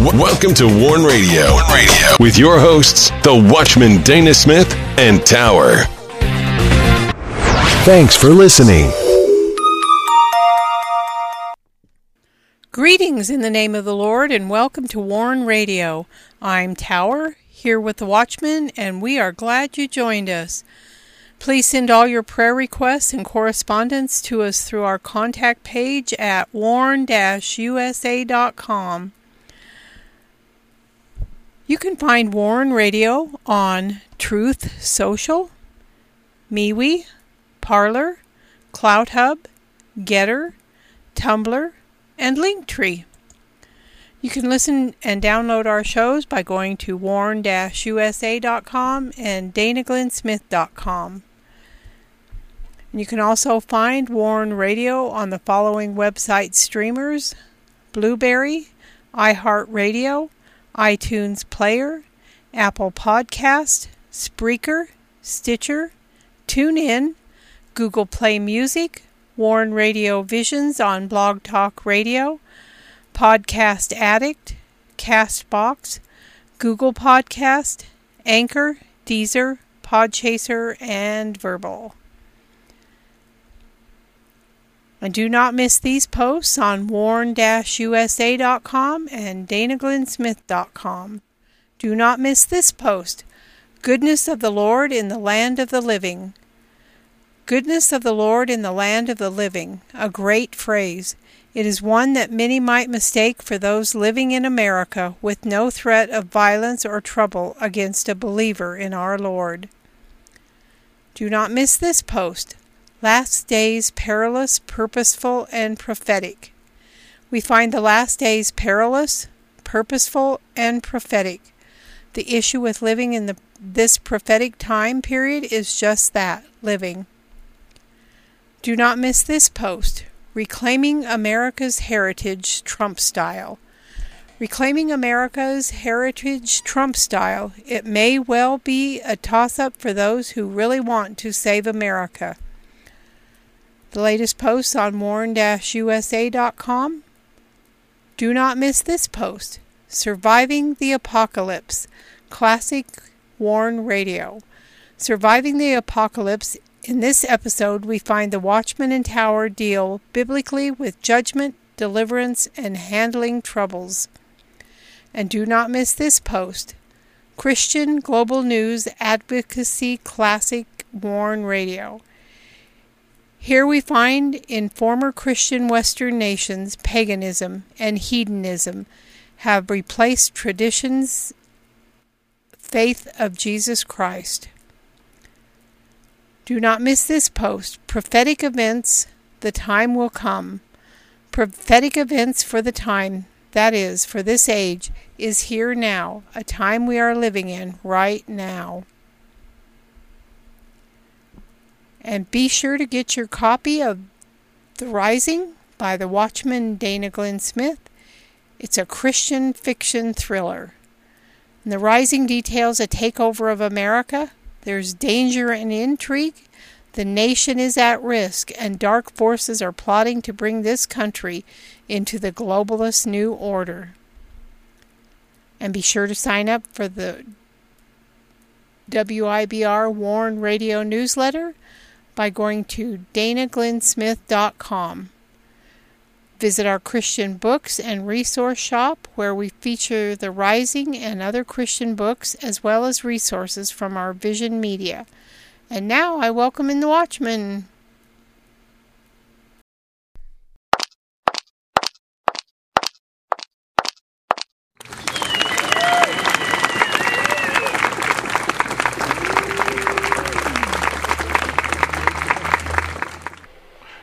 Welcome to Warn Radio. Warn Radio with your hosts, the Watchman Dana Smith and Tower. Thanks for listening. Greetings in the name of the Lord and welcome to Warn Radio. I'm Tower here with the Watchman and we are glad you joined us. Please send all your prayer requests and correspondence to us through our contact page at warn-usa.com. You can find Warn Radio on Truth Social, MeWe, Parler, CloutHub, Getter, Tumblr, and Linktree. You can listen and download our shows by going to warn-usa.com and danaglennsmith.com. You can also find Warn Radio on the following website streamers Blubrry, iHeartRadio, iTunes Player, Apple Podcast, Spreaker, Stitcher, TuneIn, Google Play Music, Warn Radio Visions on Blog Talk Radio, Podcast Addict, Castbox, Google Podcast, Anchor, Deezer, Podchaser, and Verbal. And do not miss these posts on warn-usa.com and danaglennsmith.com. Do not miss this post, Goodness of the Lord in the Land of the Living. Goodness of the Lord in the land of the living, a great phrase. It is one that many might mistake for those living in America with no threat of violence or trouble against a believer in our Lord. Do not miss this post. Last days perilous, purposeful, and prophetic. We find the last days perilous, purposeful, and prophetic. The issue with living in the, this prophetic time period is just that living. Do not miss this post Reclaiming America's Heritage Trump Style. Reclaiming America's Heritage Trump Style. It may well be a toss up for those who really want to save America. The latest posts on warn-usa.com. Do not miss this post. Surviving the Apocalypse. Classic Warn Radio. Surviving the Apocalypse in this episode, we find the Watchman and Tower deal biblically with judgment, deliverance, and handling troubles. And do not miss this post Christian Global News Advocacy Classic Warn Radio. Here we find in former Christian Western nations, paganism and hedonism have replaced traditions, faith of Jesus Christ. Do not miss this post. Prophetic events, the time will come. Prophetic events for the time, that is, for this age, is here now, a time we are living in right now. And be sure to get your copy of The Rising by the Watchman Dana Glenn Smith. It's a Christian fiction thriller. And the Rising details a takeover of America there's danger and intrigue. The nation is at risk, and dark forces are plotting to bring this country into the globalist new order. And be sure to sign up for the WIBR Warn Radio newsletter by going to danaglennsmith.com. Visit our Christian books and resource shop where we feature The Rising and other Christian books as well as resources from our Vision Media. And now I welcome in the Watchman.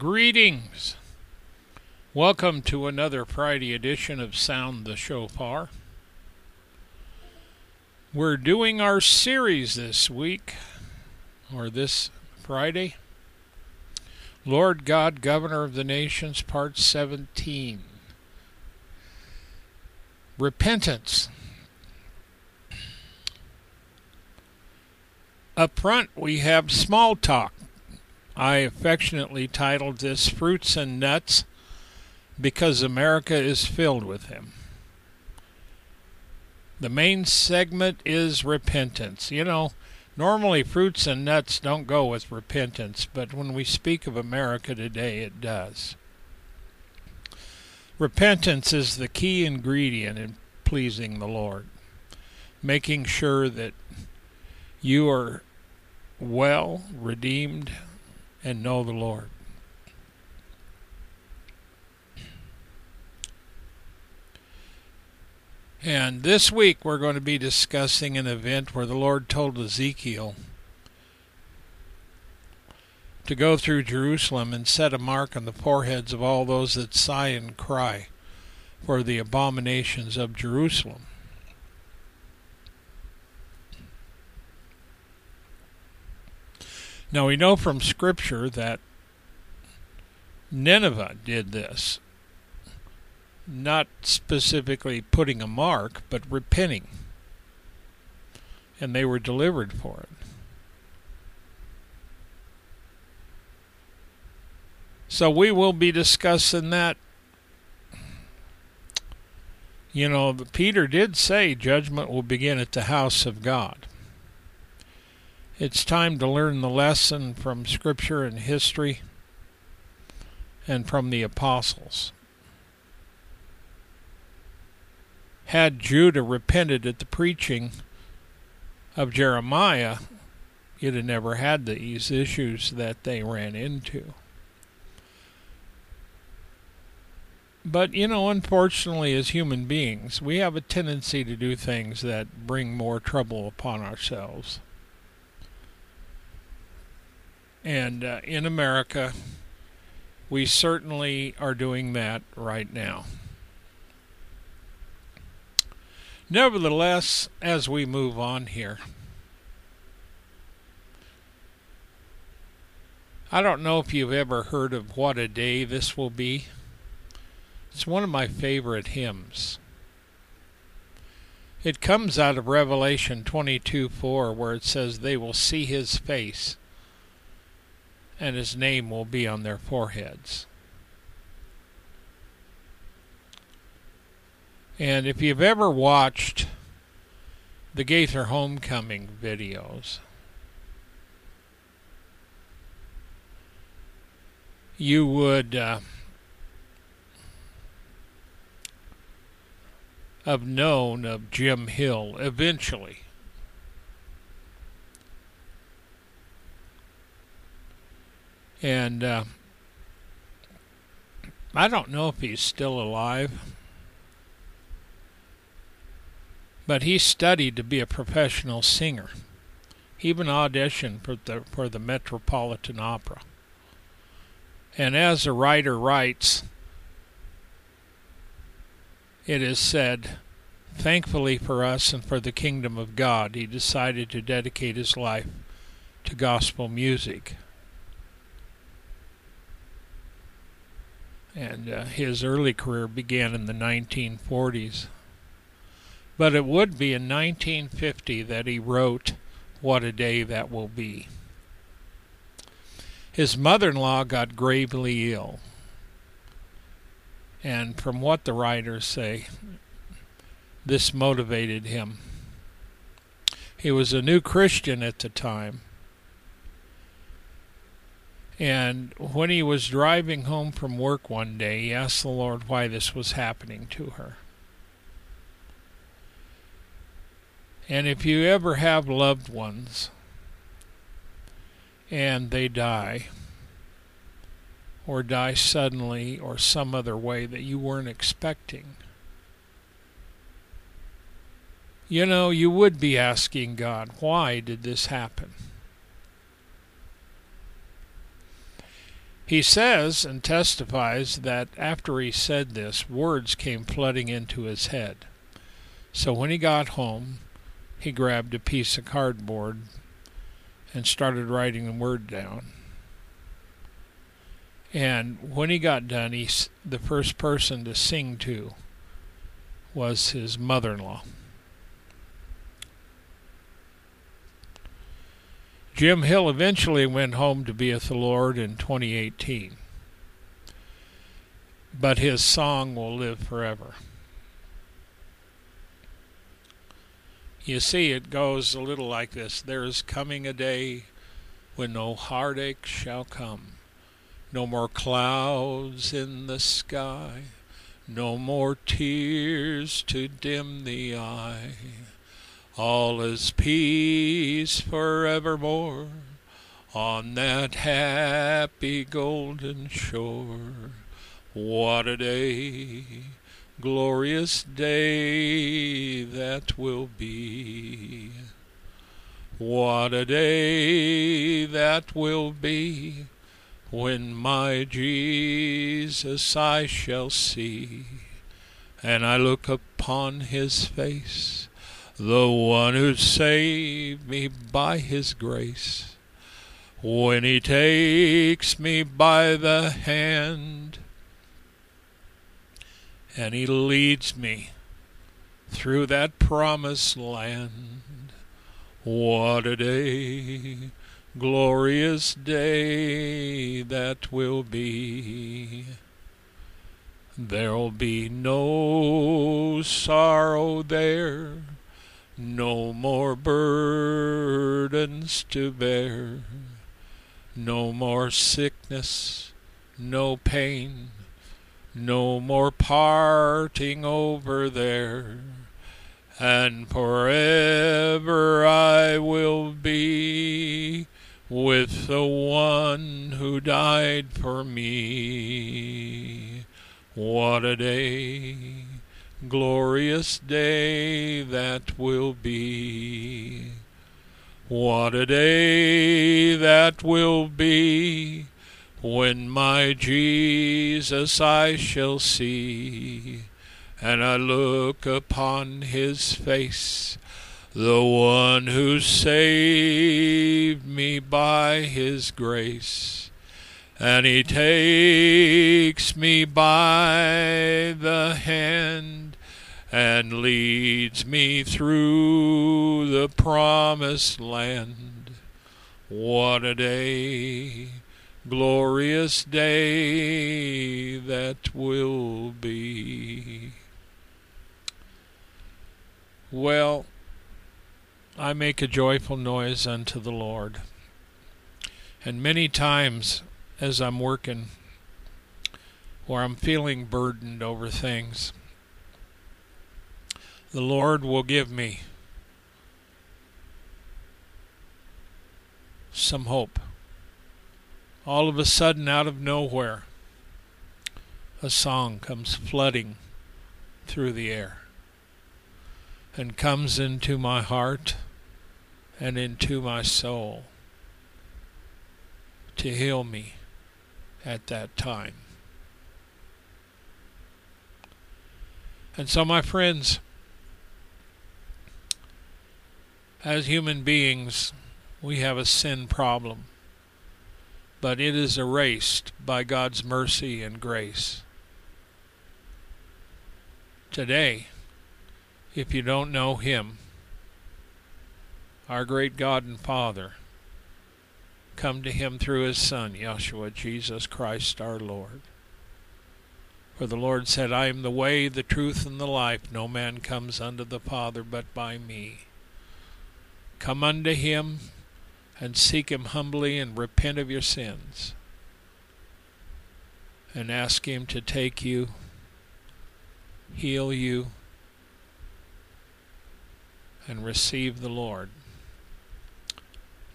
Greetings. Welcome to another Friday edition of Sound the Shofar. We're doing our series this week, or this Friday. Lord God, Governor of the Nations, Part 17. Repentance. Up front, we have small talk. I affectionately titled this Fruits and Nuts because America is filled with them. The main segment is repentance. You know, normally fruits and nuts don't go with repentance, but when we speak of America today, it does. Repentance is the key ingredient in pleasing the Lord, making sure that you are well, redeemed, and know the Lord. And this week we're going to be discussing an event where the Lord told Ezekiel to go through Jerusalem and set a mark on the foreheads of all those that sigh and cry for the abominations of Jerusalem. Now we know from Scripture that Nineveh did this not specifically putting a mark, but repenting. And they were delivered for it. So we will be discussing that. You know, Peter did say judgment will begin at the house of God. It's time to learn the lesson from Scripture and history and from the apostles. had Judah repented at the preaching of Jeremiah, you'd have never had these issues that they ran into. But, you know, unfortunately, as human beings, we have a tendency to do things that bring more trouble upon ourselves. And uh, in America, we certainly are doing that right now. Nevertheless, as we move on here, I don't know if you've ever heard of What a Day This Will Be. It's one of my favorite hymns. It comes out of Revelation 22 4, where it says, They will see his face, and his name will be on their foreheads. And if you've ever watched the Gaither Homecoming videos, you would uh, have known of Jim Hill eventually. And uh, I don't know if he's still alive. But he studied to be a professional singer. He even auditioned for the, for the Metropolitan Opera. And as the writer writes, it is said, Thankfully for us and for the kingdom of God, he decided to dedicate his life to gospel music. And uh, his early career began in the 1940s. But it would be in 1950 that he wrote What a Day That Will Be. His mother in law got gravely ill. And from what the writers say, this motivated him. He was a new Christian at the time. And when he was driving home from work one day, he asked the Lord why this was happening to her. And if you ever have loved ones and they die, or die suddenly or some other way that you weren't expecting, you know, you would be asking God, why did this happen? He says and testifies that after he said this, words came flooding into his head. So when he got home, he grabbed a piece of cardboard and started writing the word down. And when he got done, he, the first person to sing to was his mother in law. Jim Hill eventually went home to be with the Lord in 2018. But his song will live forever. You see, it goes a little like this There is coming a day when no heartache shall come, no more clouds in the sky, no more tears to dim the eye. All is peace forevermore on that happy golden shore. What a day, glorious day that will be. What a day that will be when my Jesus I shall see, and I look upon his face the one who saved me by his grace. When he takes me by the hand and he leads me through that promised land. What a day, glorious day that will be. There'll be no sorrow there no more burdens to bear, no more sickness, no pain, no more parting over there. And forever I will be with the one who died for me. What a day! Glorious day that will be. What a day that will be when my Jesus I shall see, and I look upon his face, the one who saved me by his grace. And he takes me by the hand and leads me through the promised land. What a day, glorious day that will be. Well, I make a joyful noise unto the Lord. And many times as I'm working, or I'm feeling burdened over things, the Lord will give me some hope. All of a sudden, out of nowhere, a song comes flooding through the air and comes into my heart and into my soul to heal me at that time. And so, my friends, as human beings, we have a sin problem, but it is erased by God's mercy and grace. Today, if you don't know Him, our great God and Father, come to Him through His Son, Yeshua, Jesus Christ our Lord. For the Lord said, I am the way, the truth, and the life. No man comes unto the Father but by me. Come unto him and seek him humbly and repent of your sins. And ask him to take you, heal you, and receive the Lord.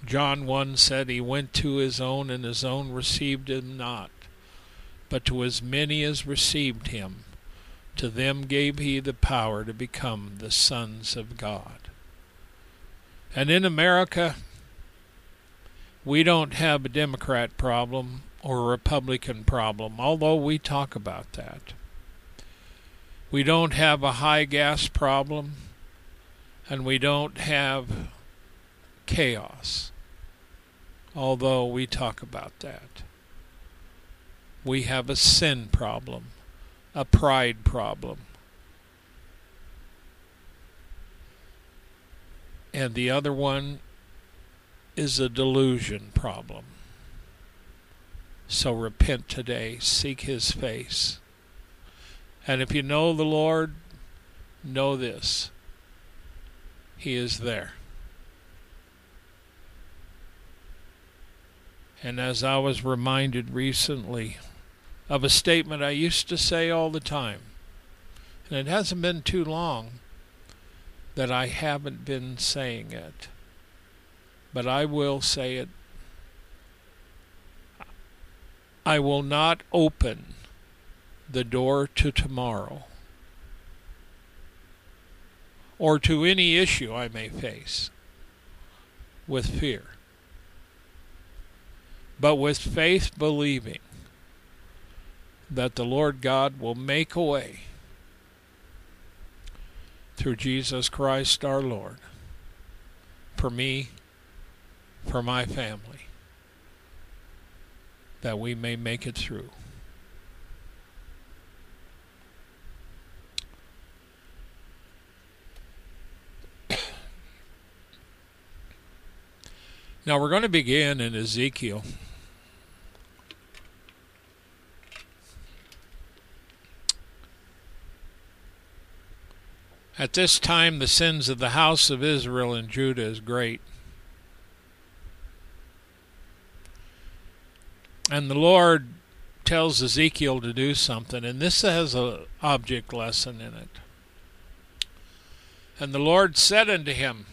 John 1 said, He went to his own, and his own received him not. But to as many as received him, to them gave he the power to become the sons of God. And in America, we don't have a Democrat problem or a Republican problem, although we talk about that. We don't have a high gas problem, and we don't have chaos, although we talk about that. We have a sin problem, a pride problem. And the other one is a delusion problem. So repent today, seek His face. And if you know the Lord, know this He is there. And as I was reminded recently of a statement I used to say all the time, and it hasn't been too long that I haven't been saying it, but I will say it. I will not open the door to tomorrow or to any issue I may face with fear, but with faith believing that the Lord God will make a way through Jesus Christ our Lord for me, for my family that we may make it through. Now we're going to begin in Ezekiel. At this time, the sins of the house of Israel and Judah is great. and the Lord tells Ezekiel to do something, and this has an object lesson in it. And the Lord said unto him,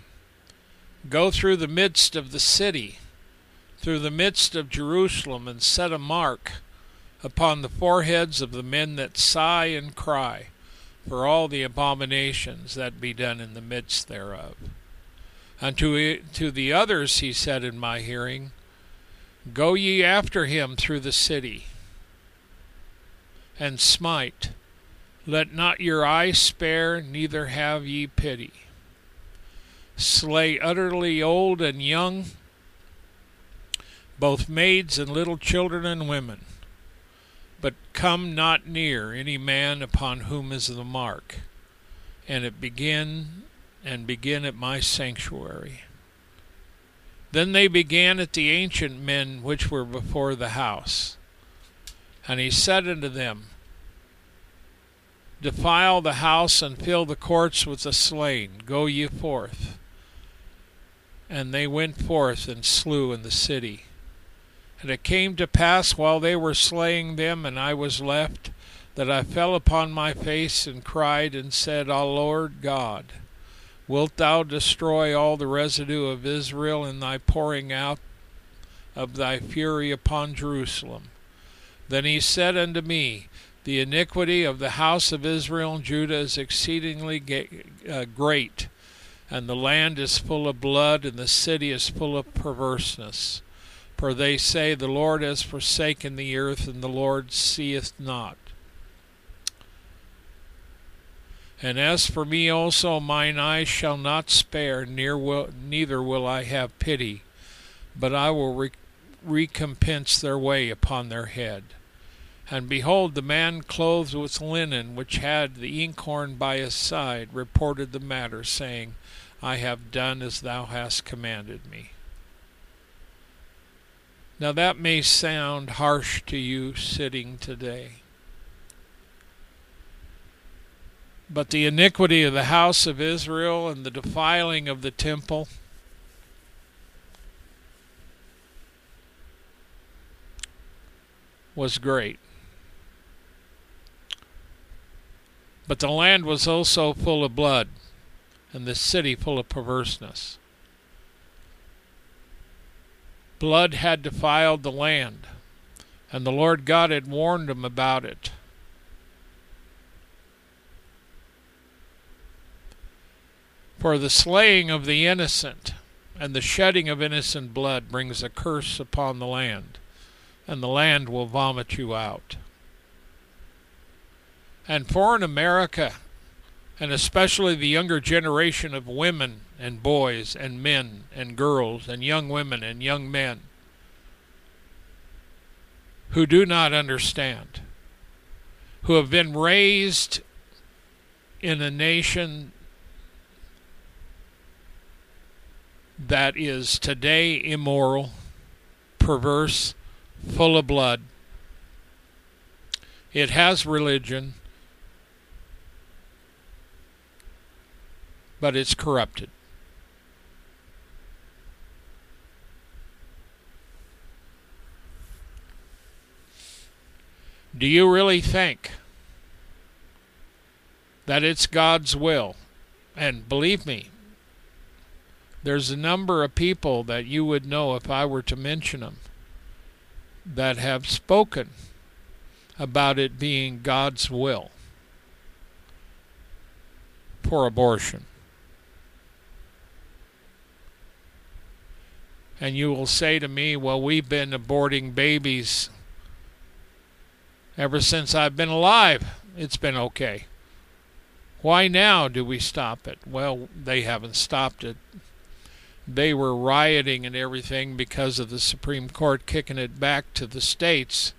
Go through the midst of the city, through the midst of Jerusalem, and set a mark upon the foreheads of the men that sigh and cry for all the abominations that be done in the midst thereof. Unto to the others he said in my hearing, Go ye after him through the city, and smite. Let not your eye spare, neither have ye pity. Slay utterly old and young, both maids and little children and women. But come not near any man upon whom is the mark, and it begin and begin at my sanctuary. Then they began at the ancient men which were before the house. And he said unto them, Defile the house and fill the courts with the slain. Go ye forth. And they went forth and slew in the city. And it came to pass while they were slaying them, and I was left, that I fell upon my face and cried and said, O Lord God, Wilt thou destroy all the residue of Israel in thy pouring out of thy fury upon Jerusalem? Then he said unto me, The iniquity of the house of Israel and Judah is exceedingly uh, great, and the land is full of blood, and the city is full of perverseness. For they say, The Lord has forsaken the earth, and the Lord seeth not. And as for me also, mine eyes shall not spare, will, neither will I have pity, but I will re- recompense their way upon their head. And behold, the man clothed with linen, which had the inkhorn by his side, reported the matter, saying, I have done as thou hast commanded me. Now that may sound harsh to you sitting today. But the iniquity of the house of Israel and the defiling of the temple was great. But the land was also full of blood, and the city full of perverseness. Blood had defiled the land, and the Lord God had warned them about it. For the slaying of the innocent and the shedding of innocent blood brings a curse upon the land. and the land will vomit you out. And foreign America, and especially the younger generation of women and boys and men and girls and young women and young men who do not understand, who have been raised in a nation that is today immoral, perverse, full of blood. It has religion, but it's corrupted. Do you really think that it's God's will? And believe me, there's a number of people that you would know if I were to mention them that have spoken about it being God's will for abortion. And you will say to me, Well, we've been aborting babies ever since I've been alive. It's been okay. Why now do we stop it? Well, they haven't stopped it they were rioting and everything because of the Supreme Court kicking it back to the states.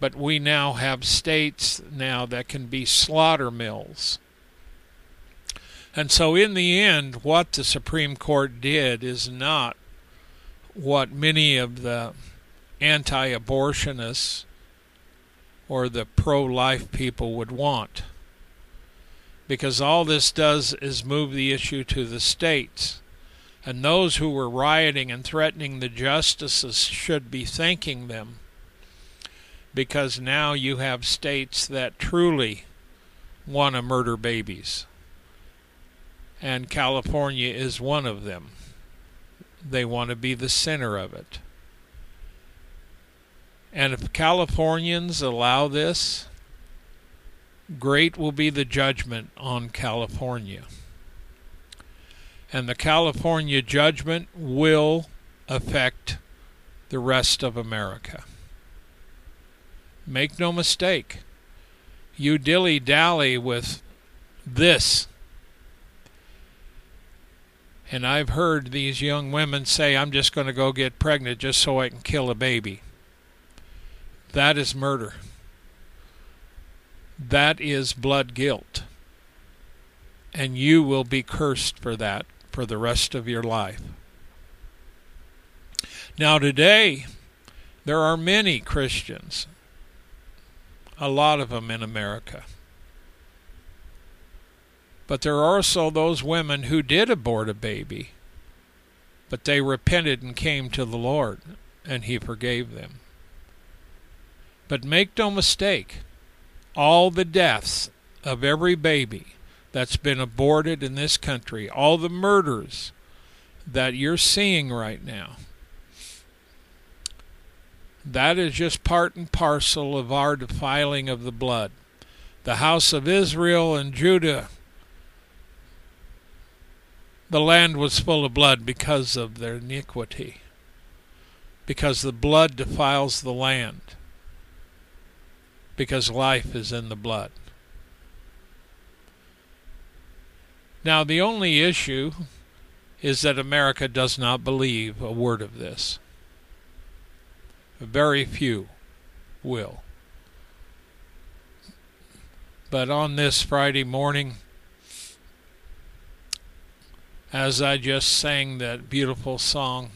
But we now have states now that can be slaughter mills. And so, in the end, what the Supreme Court did is not what many of the anti abortionists or the pro life people would want. Because all this does is move the issue to the states. And those who were rioting and threatening the justices should be thanking them because now you have states that truly want to murder babies. And California is one of them. They want to be the center of it. And if Californians allow this, great will be the judgment on California and the California judgment will affect the rest of America. Make no mistake, you dilly dally with this. And I've heard these young women say, I'm just going to go get pregnant just so I can kill a baby. That is murder. That is blood guilt. And you will be cursed for that for the rest of your life. Now, today, there are many Christians, a lot of them in America. But there are also those women who did abort a baby, but they repented and came to the Lord, and He forgave them. But make no mistake, all the deaths of every baby that's been aborted in this country, all the murders that you're seeing right now, that is just part and parcel of our defiling of the blood. The house of Israel and Judah, the land was full of blood because of their iniquity, because the blood defiles the land, because life is in the blood. Now, the only issue is that America does not believe a word of this. Very few will. But on this Friday morning, as I just sang that beautiful song,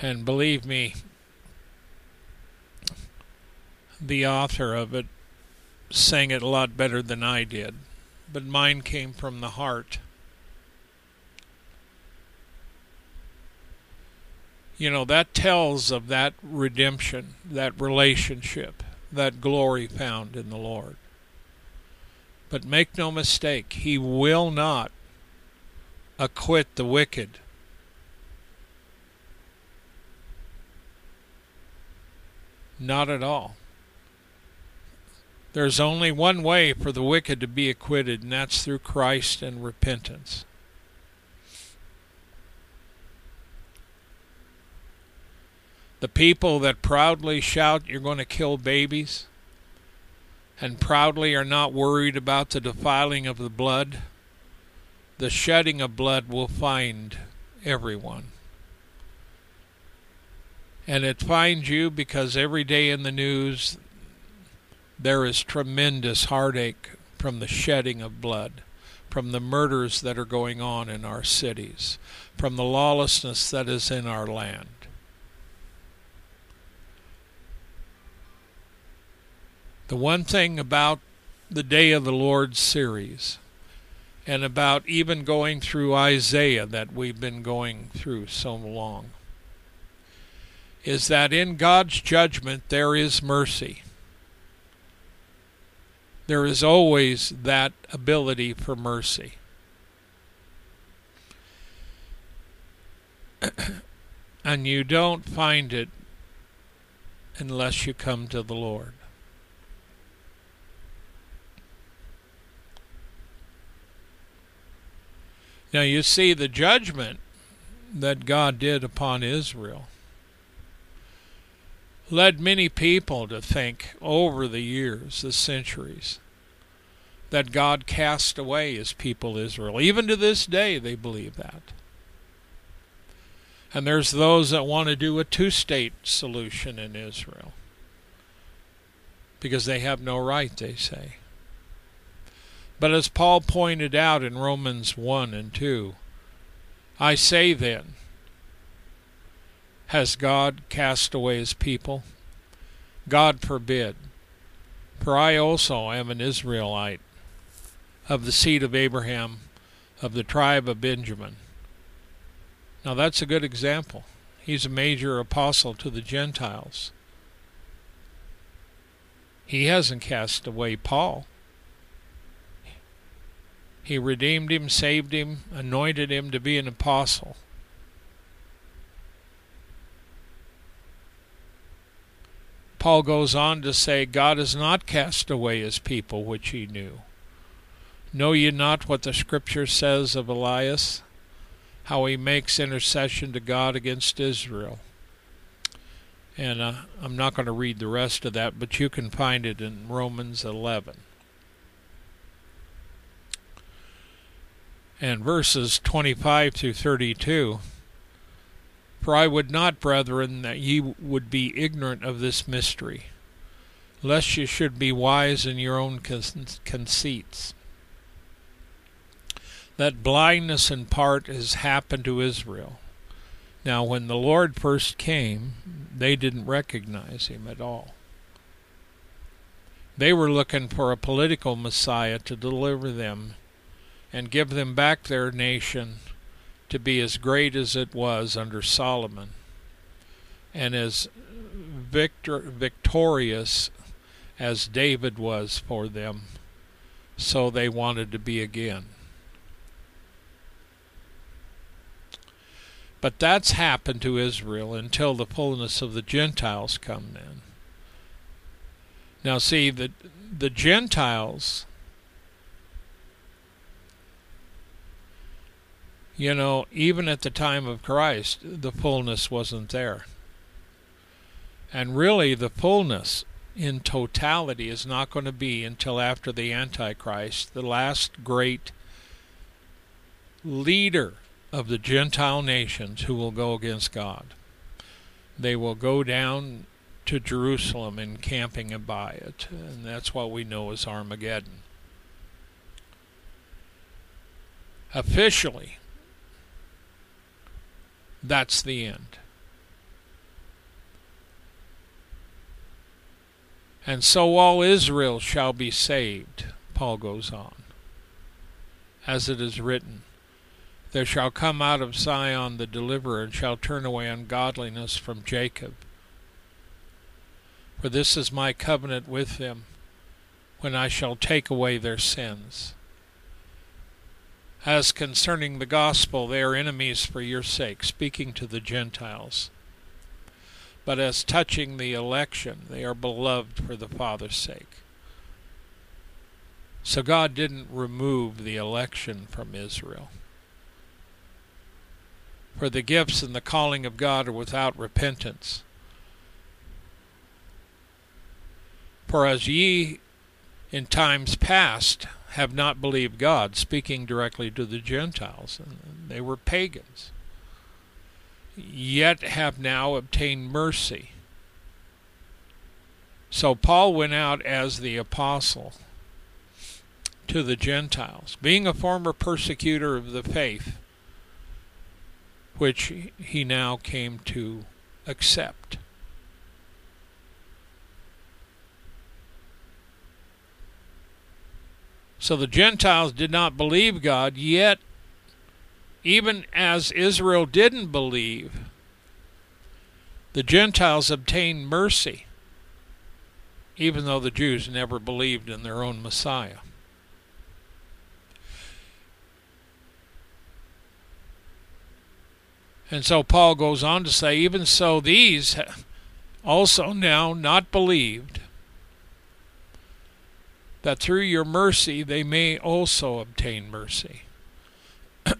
and believe me, the author of it sang it a lot better than I did, but mine came from the heart. You know, that tells of that redemption, that relationship, that glory found in the Lord. But make no mistake, He will not acquit the wicked. Not at all. There's only one way for the wicked to be acquitted, and that's through Christ and repentance. The people that proudly shout, You're going to kill babies, and proudly are not worried about the defiling of the blood, the shedding of blood will find everyone. And it finds you because every day in the news there is tremendous heartache from the shedding of blood, from the murders that are going on in our cities, from the lawlessness that is in our land. The one thing about the Day of the Lord series and about even going through Isaiah that we've been going through so long is that in God's judgment there is mercy. There is always that ability for mercy. and you don't find it unless you come to the Lord. Now you see the judgment that God did upon Israel led many people to think over the years, the centuries, that God cast away his people Israel. Even to this day, they believe that. And there's those that want to do a two state solution in Israel because they have no right, they say. But as Paul pointed out in Romans 1 and 2, I say then, has God cast away his people? God forbid. For I also am an Israelite, of the seed of Abraham, of the tribe of Benjamin. Now that's a good example. He's a major apostle to the Gentiles. He hasn't cast away Paul. He redeemed him, saved him, anointed him to be an apostle. Paul goes on to say, God has not cast away his people which he knew. Know ye not what the scripture says of Elias? How he makes intercession to God against Israel. And uh, I'm not going to read the rest of that, but you can find it in Romans 11. and verses 25 through 32. For I would not, brethren, that ye would be ignorant of this mystery, lest ye should be wise in your own conceits. That blindness in part has happened to Israel. Now, when the Lord first came, they didn't recognize him at all. They were looking for a political Messiah to deliver them and give them back their nation to be as great as it was under Solomon and as victor, victorious as David was for them, so they wanted to be again. But that's happened to Israel until the fullness of the Gentiles come then. Now see the the Gentiles you know, even at the time of Christ, the fullness wasn't there. And really, the fullness in totality is not going to be until after the Antichrist, the last great leader of the Gentile nations who will go against God. They will go down to Jerusalem encamping by it, and that's what we know as Armageddon. Officially, that's the end. And so all Israel shall be saved, Paul goes on. As it is written, There shall come out of Zion the deliverer, and shall turn away ungodliness from Jacob. For this is my covenant with them, when I shall take away their sins. As concerning the gospel, they are enemies for your sake, speaking to the Gentiles. But as touching the election, they are beloved for the Father's sake. So God didn't remove the election from Israel. For the gifts and the calling of God are without repentance. For as ye in times past have not believed God, speaking directly to the Gentiles, and they were pagans, yet have now obtained mercy. So Paul went out as the apostle to the Gentiles, being a former persecutor of the faith, which he now came to accept. So the Gentiles did not believe God, yet, even as Israel didn't believe, the Gentiles obtained mercy, even though the Jews never believed in their own Messiah. And so Paul goes on to say, even so, these also now not believed that through your mercy they may also obtain mercy.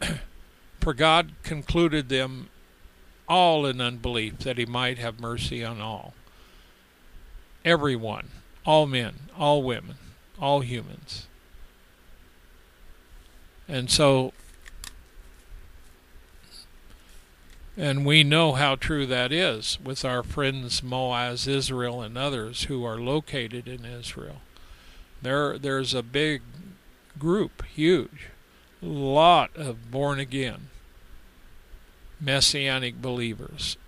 For God concluded them all in unbelief, that he might have mercy on all. Everyone, all men, all women, all humans. And so, and we know how true that is with our friends Maoz, Israel, and others who are located in Israel. There, there's a big group, huge, lot of born again messianic believers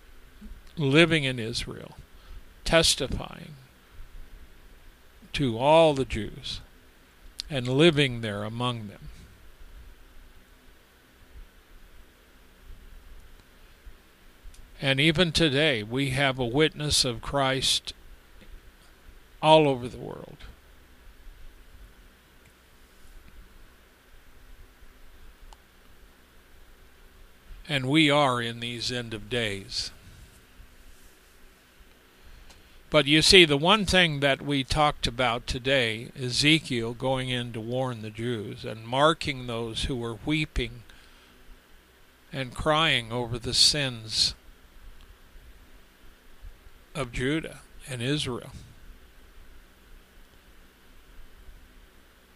living in Israel, testifying to all the Jews and living there among them. And even today, we have a witness of Christ all over the world. And we are in these end of days. But you see, the one thing that we talked about today, Ezekiel going in to warn the Jews and marking those who were weeping and crying over the sins of Judah and Israel.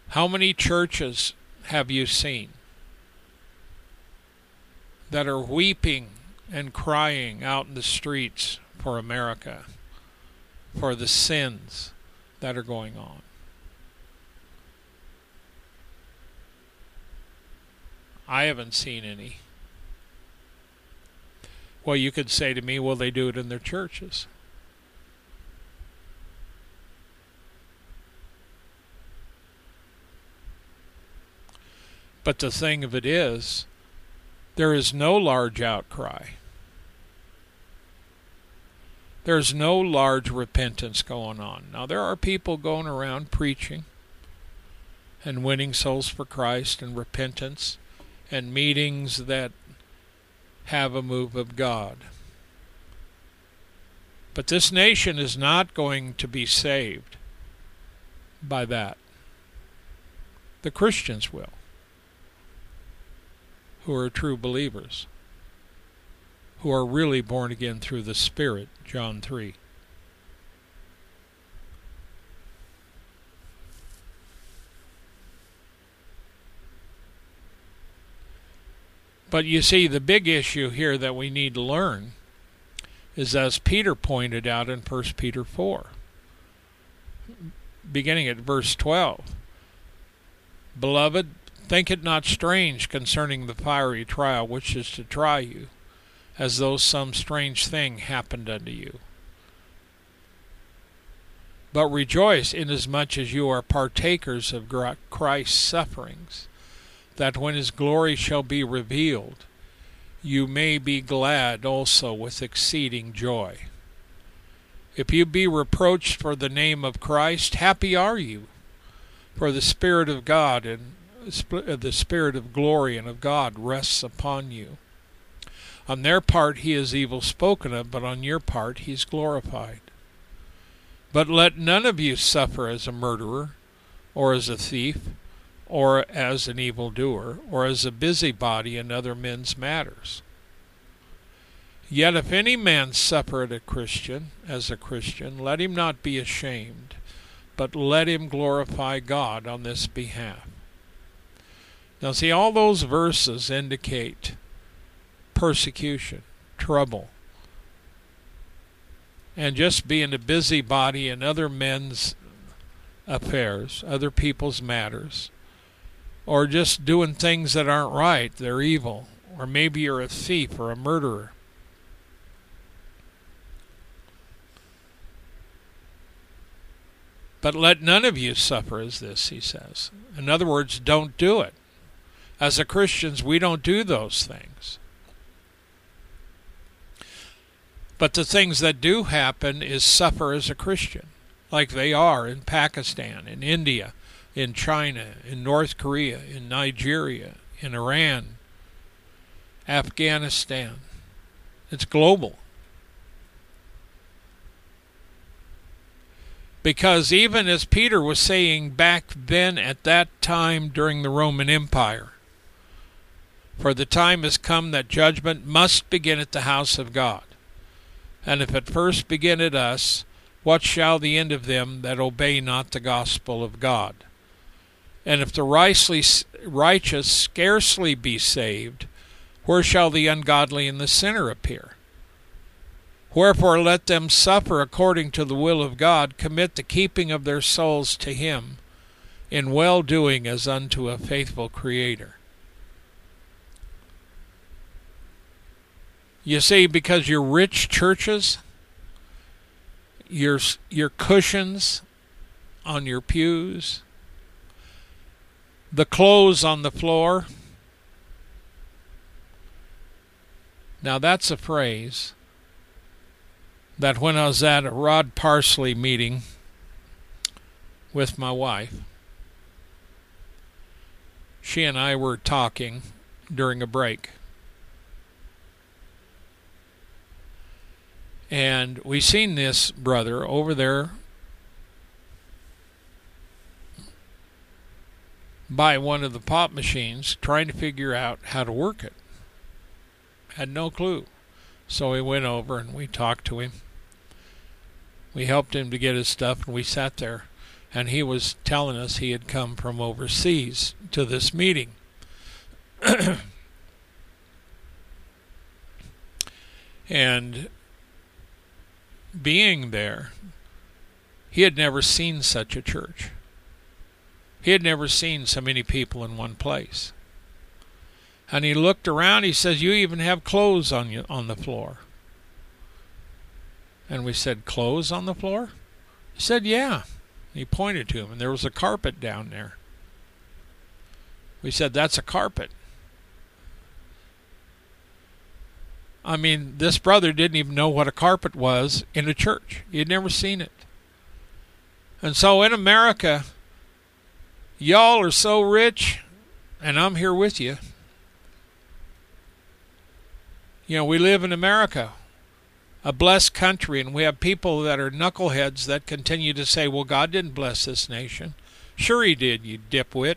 How many churches have you seen that are weeping and crying out in the streets for America, for the sins that are going on. I haven't seen any. Well, you could say to me, well, they do it in their churches. But the thing of it is, there is no large outcry. There's no large repentance going on. Now, there are people going around preaching and winning souls for Christ and repentance and meetings that have a move of God. But this nation is not going to be saved by that. The Christians will who are true believers, who are really born again through the Spirit, John 3. But you see, the big issue here that we need to learn is as Peter pointed out in 1 Peter 4, beginning at verse 12. Beloved, Think it not strange concerning the fiery trial which is to try you, as though some strange thing happened unto you. But rejoice inasmuch as you are partakers of Christ's sufferings, that when his glory shall be revealed, you may be glad also with exceeding joy. If you be reproached for the name of Christ, happy are you, for the Spirit of God and Uh, the Spirit of glory and of God rests upon you. On their part he is evil spoken of, but on your part he is glorified. But let none of you suffer as a murderer, or as a thief, or as an evildoer, or as a busybody in other men's matters. Yet if any man suffer as a Christian, as a Christian, let him not be ashamed, but let him glorify God on this behalf. Now, see, all those verses indicate persecution, trouble, and just being a busybody in other men's affairs, other people's matters, or just doing things that aren't right, they're evil, or maybe you're a thief or a murderer. But let none of you suffer as this, he says. In other words, don't do it. As a Christians, we don't do those things. But the things that do happen is suffer as a Christian, like they are in Pakistan, in India, in China, in North Korea, in Nigeria, in Iran, Afghanistan. It's global. Because even as Peter was saying back then at that time during the Roman Empire, for the time has come that judgment must begin at the house of God. And if it first begin at us, what shall the end of them that obey not the gospel of God? And if the righteous scarcely be saved, where shall the ungodly and the sinner appear? Wherefore let them suffer according to the will of God, commit the keeping of their souls to Him, in well doing as unto a faithful Creator. You see, because your rich churches, your your cushions on your pews, the clothes on the floor. Now that's a phrase that when I was at a Rod Parsley meeting with my wife, she and I were talking during a break. And we seen this brother over there by one of the pop machines trying to figure out how to work it. Had no clue. So we went over and we talked to him. We helped him to get his stuff, and we sat there. And he was telling us he had come from overseas to this meeting. and being there, he had never seen such a church. He had never seen so many people in one place. And he looked around, he says, You even have clothes on you on the floor. And we said, Clothes on the floor? He said, Yeah. He pointed to him, and there was a carpet down there. We said, That's a carpet. I mean, this brother didn't even know what a carpet was in a church, he had never seen it. And so in America, y'all are so rich, and I'm here with you. You know, we live in America a blessed country, and we have people that are knuckleheads that continue to say, well, God didn't bless this nation. Sure, He did, you dipwit.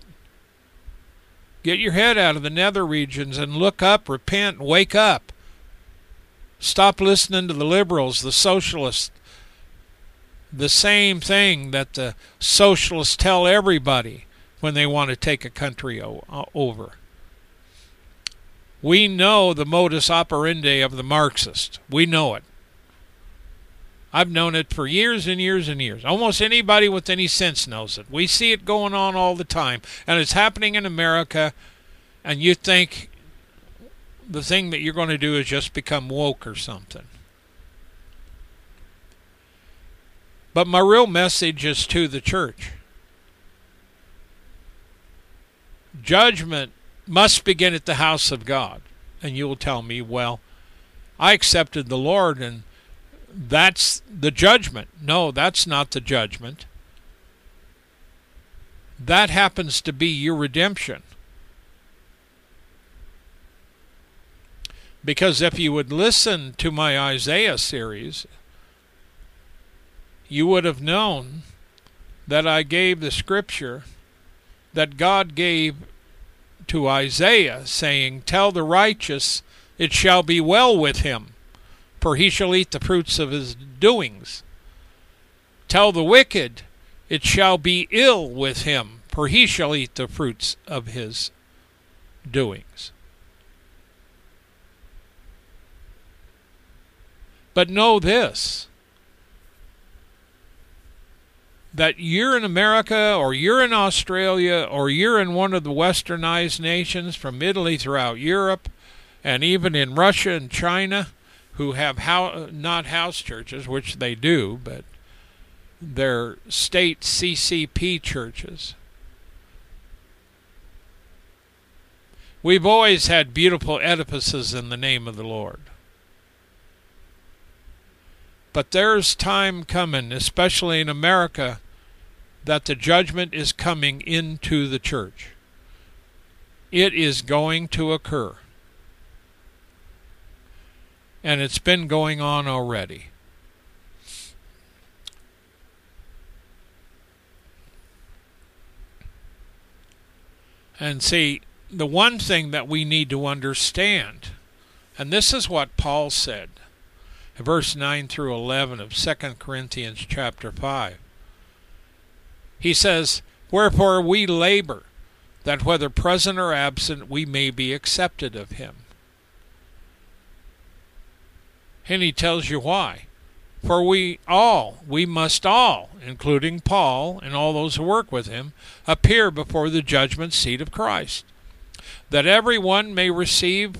Get your head out of the nether regions and look up, repent, wake up. Stop listening to the liberals, the socialists. The same thing that the socialists tell everybody when they want to take a country uh, over. We know the modus operandi of the Marxist. We know it. I've known it for years and years and years. Almost anybody with any sense knows it. We see it going on all the time, and it's happening in America. And you think the thing that you're going to do is just become woke or something. But my real message is to the church. Judgment must begin at the house of God. And you will tell me, well, I accepted the Lord and that's the judgment. No, that's not the judgment. That happens to be your redemption. Because if you would listen to my Isaiah series, you would have known that I gave the scripture that God gave to Isaiah, saying, Tell the righteous, it shall be well with him for he shall eat the fruits of his doings. Tell the wicked, it shall be ill with him, for he shall eat the fruits of his doings. But know this that you're in America or you're in Australia or you're in one of the westernized nations from Italy throughout Europe and even in Russia and China who have how, not house churches, which they do, but they're state CCP churches. We've always had beautiful edifices in the name of the Lord. But there's time coming, especially in America, that the judgment is coming into the church. It is going to occur. And it's been going on already. And see, the one thing that we need to understand, and this is what Paul said, verse 9 through 11 of 2 Corinthians chapter 5. He says, Wherefore we labor, that whether present or absent we may be accepted of him. And he tells you why. For we all, we must all, including Paul and all those who work with him, appear before the judgment seat of Christ, that every one may receive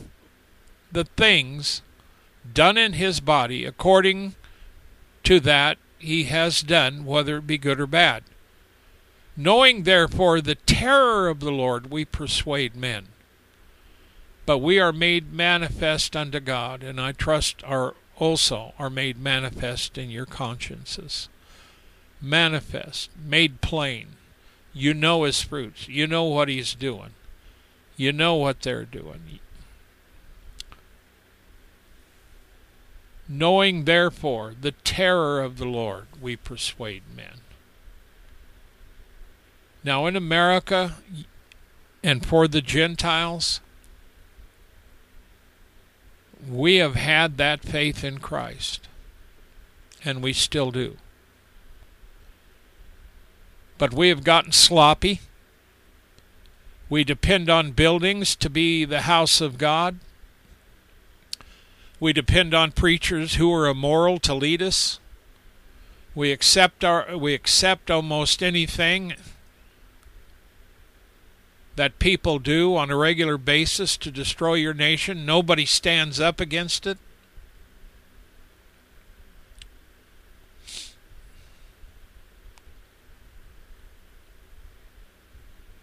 the things done in his body according to that he has done, whether it be good or bad. Knowing therefore the terror of the Lord, we persuade men. But we are made manifest unto God, and I trust are also are made manifest in your consciences. Manifest, made plain. You know his fruits. You know what he's doing. You know what they're doing. Knowing therefore the terror of the Lord, we persuade men. Now, in America and for the Gentiles, we have had that faith in Christ, and we still do. But we have gotten sloppy. We depend on buildings to be the house of God. We depend on preachers who are immoral to lead us. We accept our we accept almost anything that people do on a regular basis to destroy your nation. Nobody stands up against it.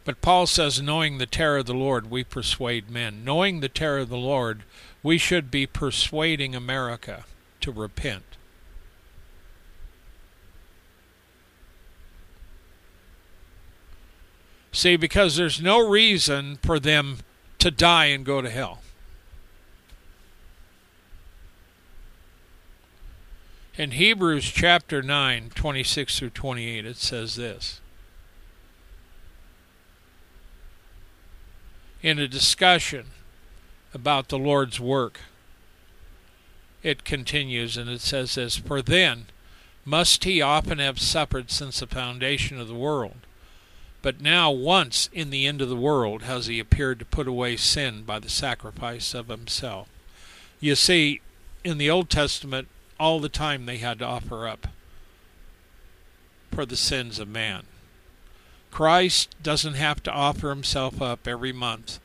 But Paul says, knowing the terror of the Lord, we persuade men. Knowing the terror of the Lord, we should be persuading America to repent. See, because there's no reason for them to die and go to hell. In Hebrews chapter 9, 26 through 28, it says this. In a discussion about the Lord's work, it continues and it says this For then must he often have suffered since the foundation of the world. But now, once in the end of the world, has he appeared to put away sin by the sacrifice of himself. You see, in the Old Testament, all the time they had to offer up for the sins of man. Christ doesn't have to offer himself up every month,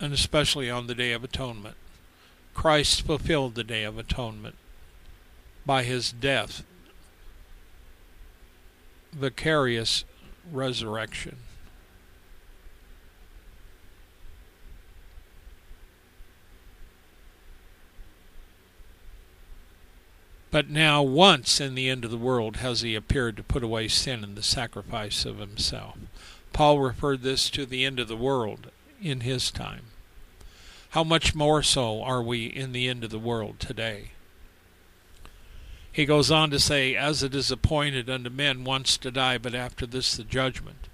and especially on the Day of Atonement. Christ fulfilled the Day of Atonement by his death vicarious resurrection. But now, once in the end of the world, has he appeared to put away sin in the sacrifice of himself. Paul referred this to the end of the world in his time. How much more so are we in the end of the world today? He goes on to say, As it is appointed unto men once to die, but after this the judgment.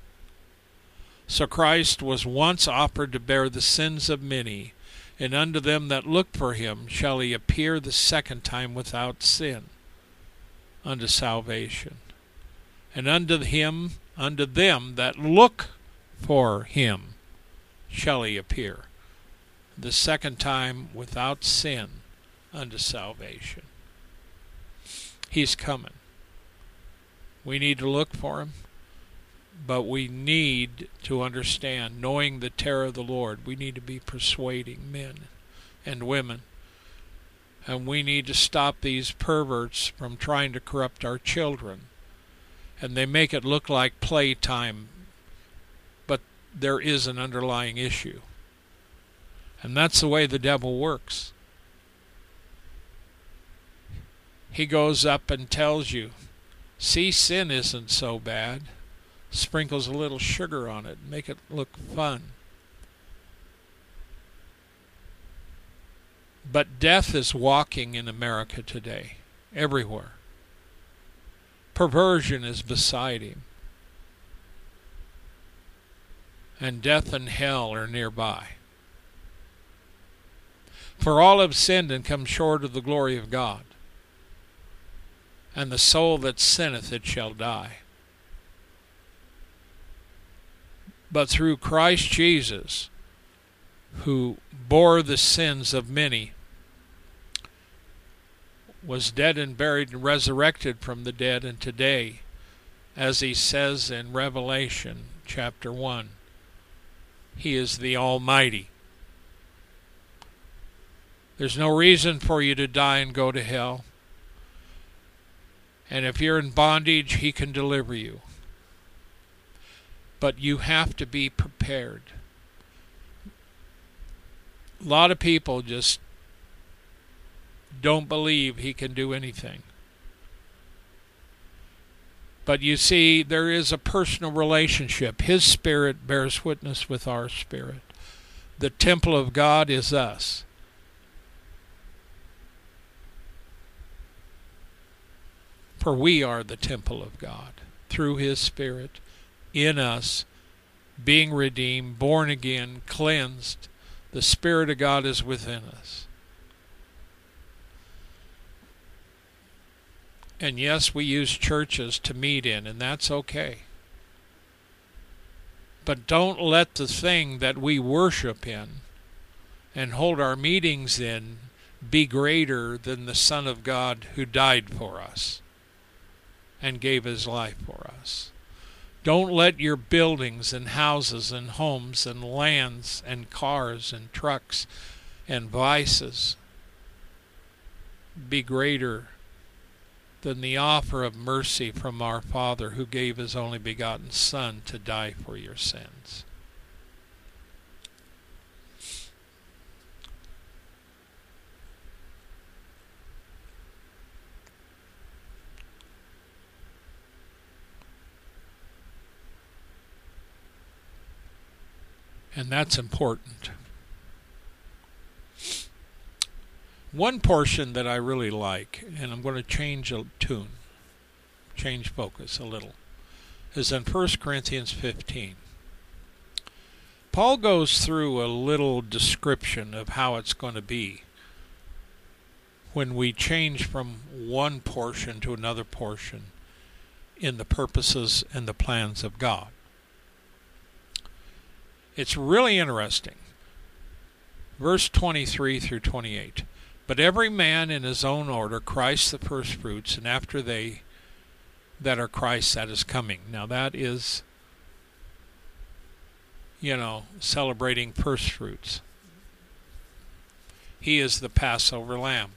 So Christ was once offered to bear the sins of many, and unto them that look for him shall he appear the second time without sin. unto salvation. And unto him, unto them that look for him, shall he appear. The second time without sin unto salvation. He's coming. We need to look for him, but we need to understand, knowing the terror of the Lord, we need to be persuading men and women and we need to stop these perverts from trying to corrupt our children. And they make it look like playtime, but there is an underlying issue. And that's the way the devil works. He goes up and tells you, see, sin isn't so bad. Sprinkles a little sugar on it, make it look fun. But death is walking in America today, everywhere. Perversion is beside him. And death and hell are nearby. For all have sinned and come short of the glory of God. And the soul that sinneth, it shall die. But through Christ Jesus, who bore the sins of many, was dead and buried and resurrected from the dead, and today, as he says in Revelation chapter 1, he is the Almighty. There's no reason for you to die and go to hell. And if you're in bondage, he can deliver you. But you have to be prepared. A lot of people just don't believe he can do anything. But you see, there is a personal relationship. His spirit bears witness with our spirit. The temple of God is us. For we are the temple of God through His Spirit in us, being redeemed, born again, cleansed. The Spirit of God is within us. And yes, we use churches to meet in, and that's okay. But don't let the thing that we worship in and hold our meetings in be greater than the Son of God who died for us and gave his life for us. Don't let your buildings and houses and homes and lands and cars and trucks and vices be greater than the offer of mercy from our Father who gave his only begotten Son to die for your sins. And that's important. One portion that I really like, and I'm going to change a tune, change focus a little, is in 1 Corinthians 15. Paul goes through a little description of how it's going to be when we change from one portion to another portion in the purposes and the plans of God. It's really interesting. Verse 23 through 28. But every man in his own order, Christ the firstfruits, and after they that are Christ that is coming. Now that is, you know, celebrating firstfruits. He is the Passover lamb.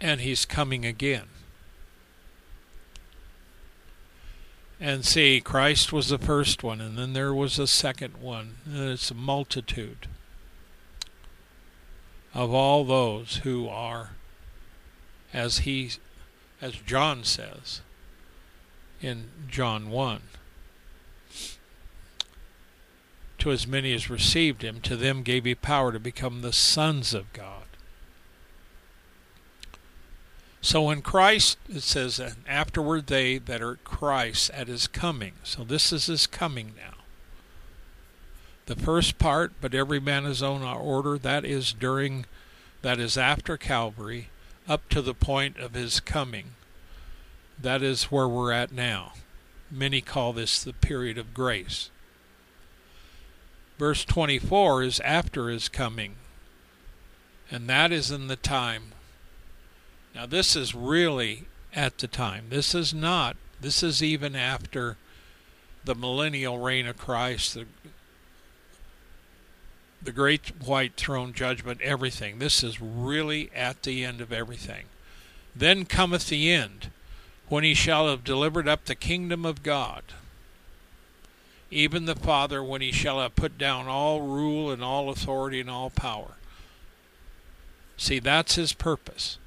And he's coming again. And see, Christ was the first one, and then there was a second one. And it's a multitude of all those who are, as he, as John says in John 1, to as many as received him, to them gave he power to become the sons of God. So in Christ, it says, and afterward they that are Christ at his coming. So this is his coming now. The first part, but every man his own order, that is during, that is after Calvary, up to the point of his coming. That is where we're at now. Many call this the period of grace. Verse 24 is after his coming, and that is in the time. Now, this is really at the time. This is not, this is even after the millennial reign of Christ, the, the great white throne judgment, everything. This is really at the end of everything. Then cometh the end, when he shall have delivered up the kingdom of God, even the Father, when he shall have put down all rule and all authority and all power. See, that's his purpose.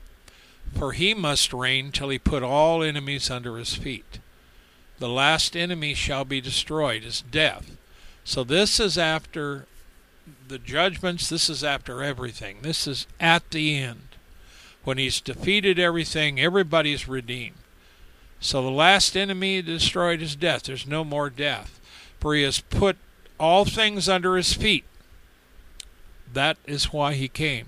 For he must reign till he put all enemies under his feet. The last enemy shall be destroyed, is death. So this is after the judgments, this is after everything. This is at the end. When he's defeated everything, everybody's redeemed. So the last enemy destroyed is death. There's no more death. For he has put all things under his feet. That is why he came.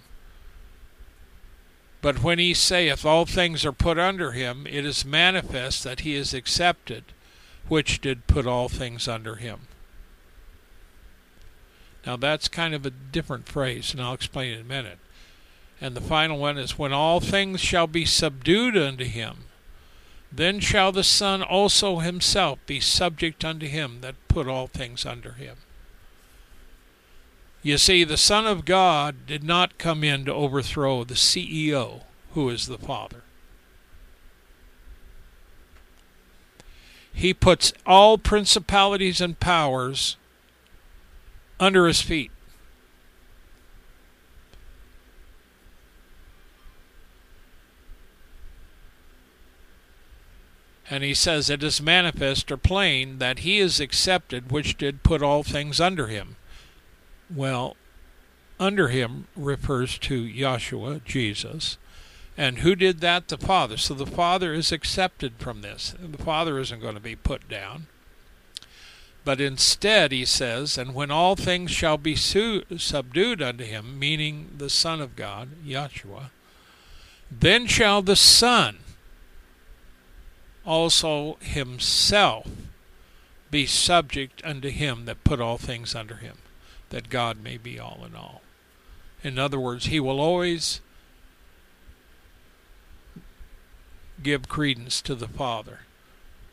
But when he saith, All things are put under him, it is manifest that he is accepted, which did put all things under him. Now that's kind of a different phrase, and I'll explain in a minute. And the final one is, When all things shall be subdued unto him, then shall the Son also himself be subject unto him that put all things under him. You see, the Son of God did not come in to overthrow the CEO, who is the Father. He puts all principalities and powers under his feet. And he says, It is manifest or plain that he is accepted which did put all things under him. Well, under him refers to Yahshua, Jesus. And who did that? The Father. So the Father is accepted from this. The Father isn't going to be put down. But instead, he says, and when all things shall be su- subdued unto him, meaning the Son of God, Yahshua, then shall the Son also himself be subject unto him that put all things under him that God may be all in all. In other words, he will always give credence to the Father,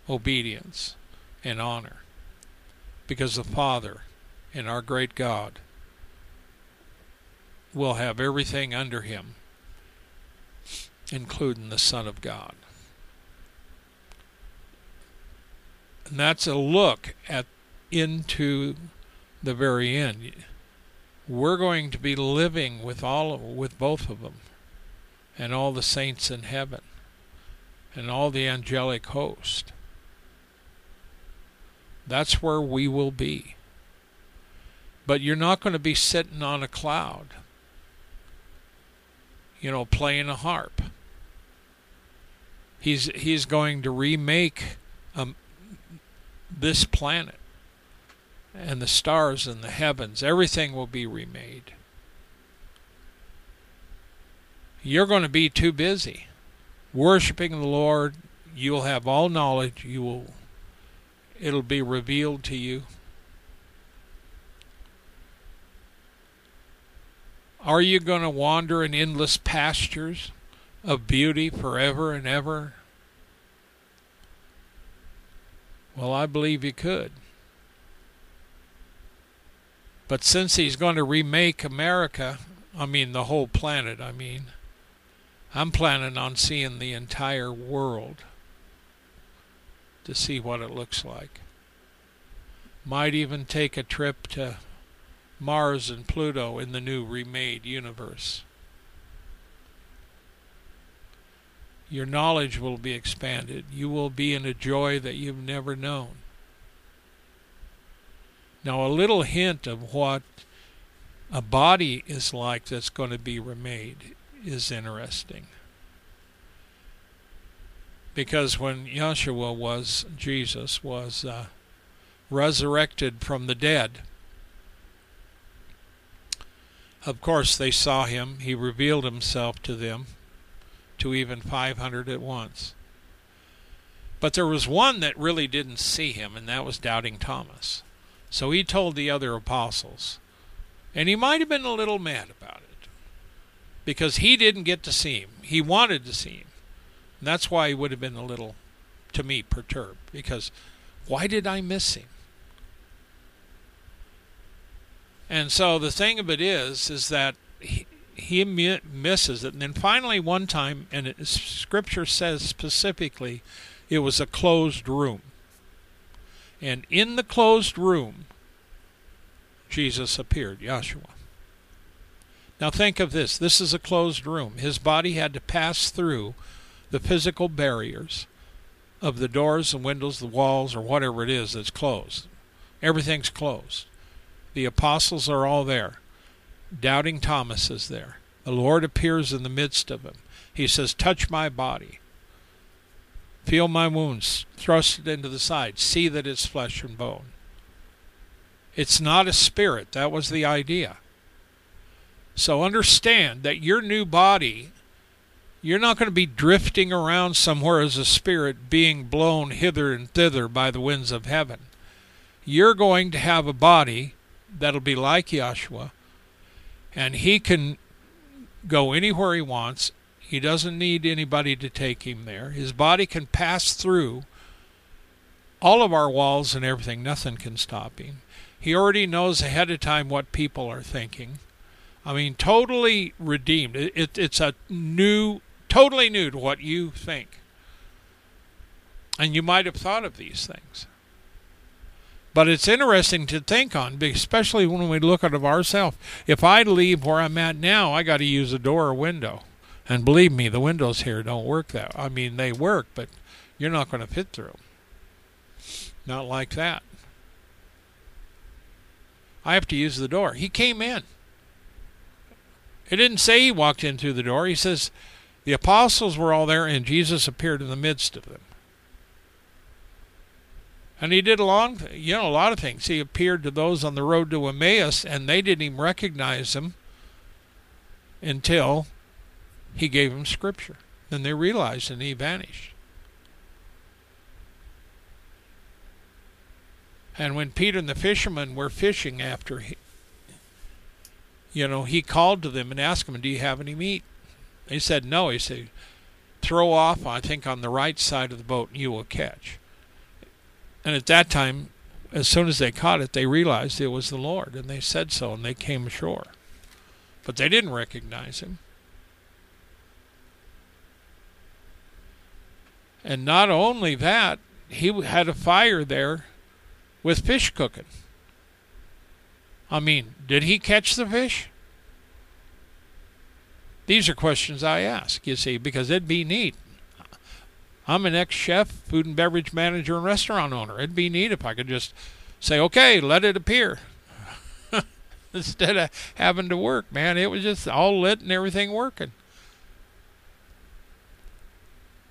obedience, and honor, because the Father and our great God will have everything under him, including the Son of God. And that's a look at into the very end. We're going to be living with all of, with both of them, and all the saints in heaven, and all the angelic host. That's where we will be. But you're not going to be sitting on a cloud, you know, playing a harp. He's he's going to remake um, this planet and the stars and the heavens, everything will be remade. You're going to be too busy worshiping the Lord. You'll have all knowledge. You will it'll be revealed to you. Are you going to wander in endless pastures of beauty forever and ever? Well, I believe you could. But since he's going to remake America, I mean the whole planet, I mean, I'm planning on seeing the entire world to see what it looks like. Might even take a trip to Mars and Pluto in the new remade universe. Your knowledge will be expanded. You will be in a joy that you've never known. Now, a little hint of what a body is like that's going to be remade is interesting. Because when Yahshua was, Jesus was uh, resurrected from the dead, of course they saw him. He revealed himself to them to even 500 at once. But there was one that really didn't see him, and that was Doubting Thomas. So he told the other apostles. And he might have been a little mad about it because he didn't get to see him. He wanted to see him. And that's why he would have been a little, to me, perturbed because why did I miss him? And so the thing of it is, is that he, he misses it. And then finally, one time, and it, Scripture says specifically, it was a closed room. And in the closed room, Jesus appeared, Yeshua. Now think of this this is a closed room. His body had to pass through the physical barriers of the doors, the windows, the walls, or whatever it is that's closed. Everything's closed. The apostles are all there. Doubting Thomas is there. The Lord appears in the midst of him. He says, Touch my body. Feel my wounds. Thrust it into the side. See that it's flesh and bone. It's not a spirit. That was the idea. So understand that your new body, you're not going to be drifting around somewhere as a spirit being blown hither and thither by the winds of heaven. You're going to have a body that'll be like Yeshua, and he can go anywhere he wants. He doesn't need anybody to take him there. His body can pass through all of our walls and everything. Nothing can stop him. He already knows ahead of time what people are thinking. I mean, totally redeemed. It, it, it's a new, totally new to what you think. And you might have thought of these things. But it's interesting to think on, especially when we look at ourselves. If I leave where I'm at now, I got to use a door or window. And believe me, the windows here don't work that. I mean, they work, but you're not going to fit through. Not like that. I have to use the door. He came in. It didn't say he walked in through the door. He says the apostles were all there and Jesus appeared in the midst of them. And he did a long, you know, a lot of things. He appeared to those on the road to Emmaus, and they didn't even recognize him until he gave them scripture. Then they realized, and he vanished. And when Peter and the fishermen were fishing after, he, you know, he called to them and asked them, "Do you have any meat?" They said no. He said, "Throw off, I think, on the right side of the boat, and you will catch." And at that time, as soon as they caught it, they realized it was the Lord, and they said so, and they came ashore. But they didn't recognize him. And not only that, he had a fire there with fish cooking. I mean, did he catch the fish? These are questions I ask, you see, because it'd be neat. I'm an ex chef, food and beverage manager, and restaurant owner. It'd be neat if I could just say, okay, let it appear. Instead of having to work, man, it was just all lit and everything working.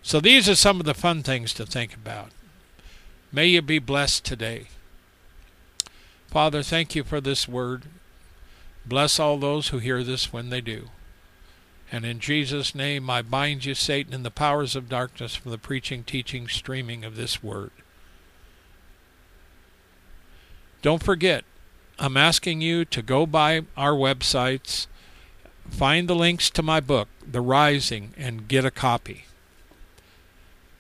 So these are some of the fun things to think about. May you be blessed today. Father, thank you for this word. Bless all those who hear this when they do. And in Jesus' name, I bind you, Satan, and the powers of darkness from the preaching, teaching, streaming of this word. Don't forget, I'm asking you to go by our websites, find the links to my book, The Rising, and get a copy.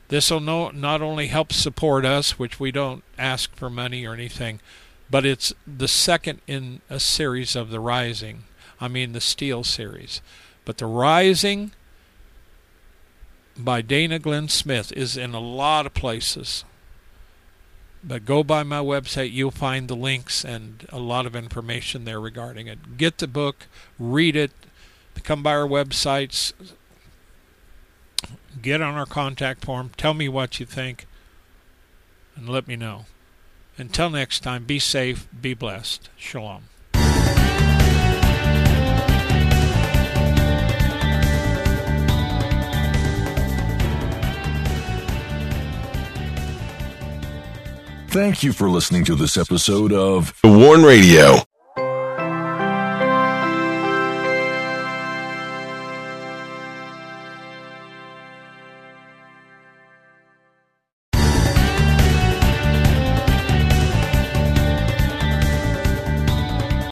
This will no, not only help support us, which we don't ask for money or anything, but it's the second in a series of The Rising. I mean, the Steel series. But The Rising by Dana Glenn Smith is in a lot of places. But go by my website, you'll find the links and a lot of information there regarding it. Get the book, read it, come by our websites, get on our contact form, tell me what you think, and let me know. Until next time, be safe, be blessed. Shalom. Thank you for listening to this episode of The Warn Radio.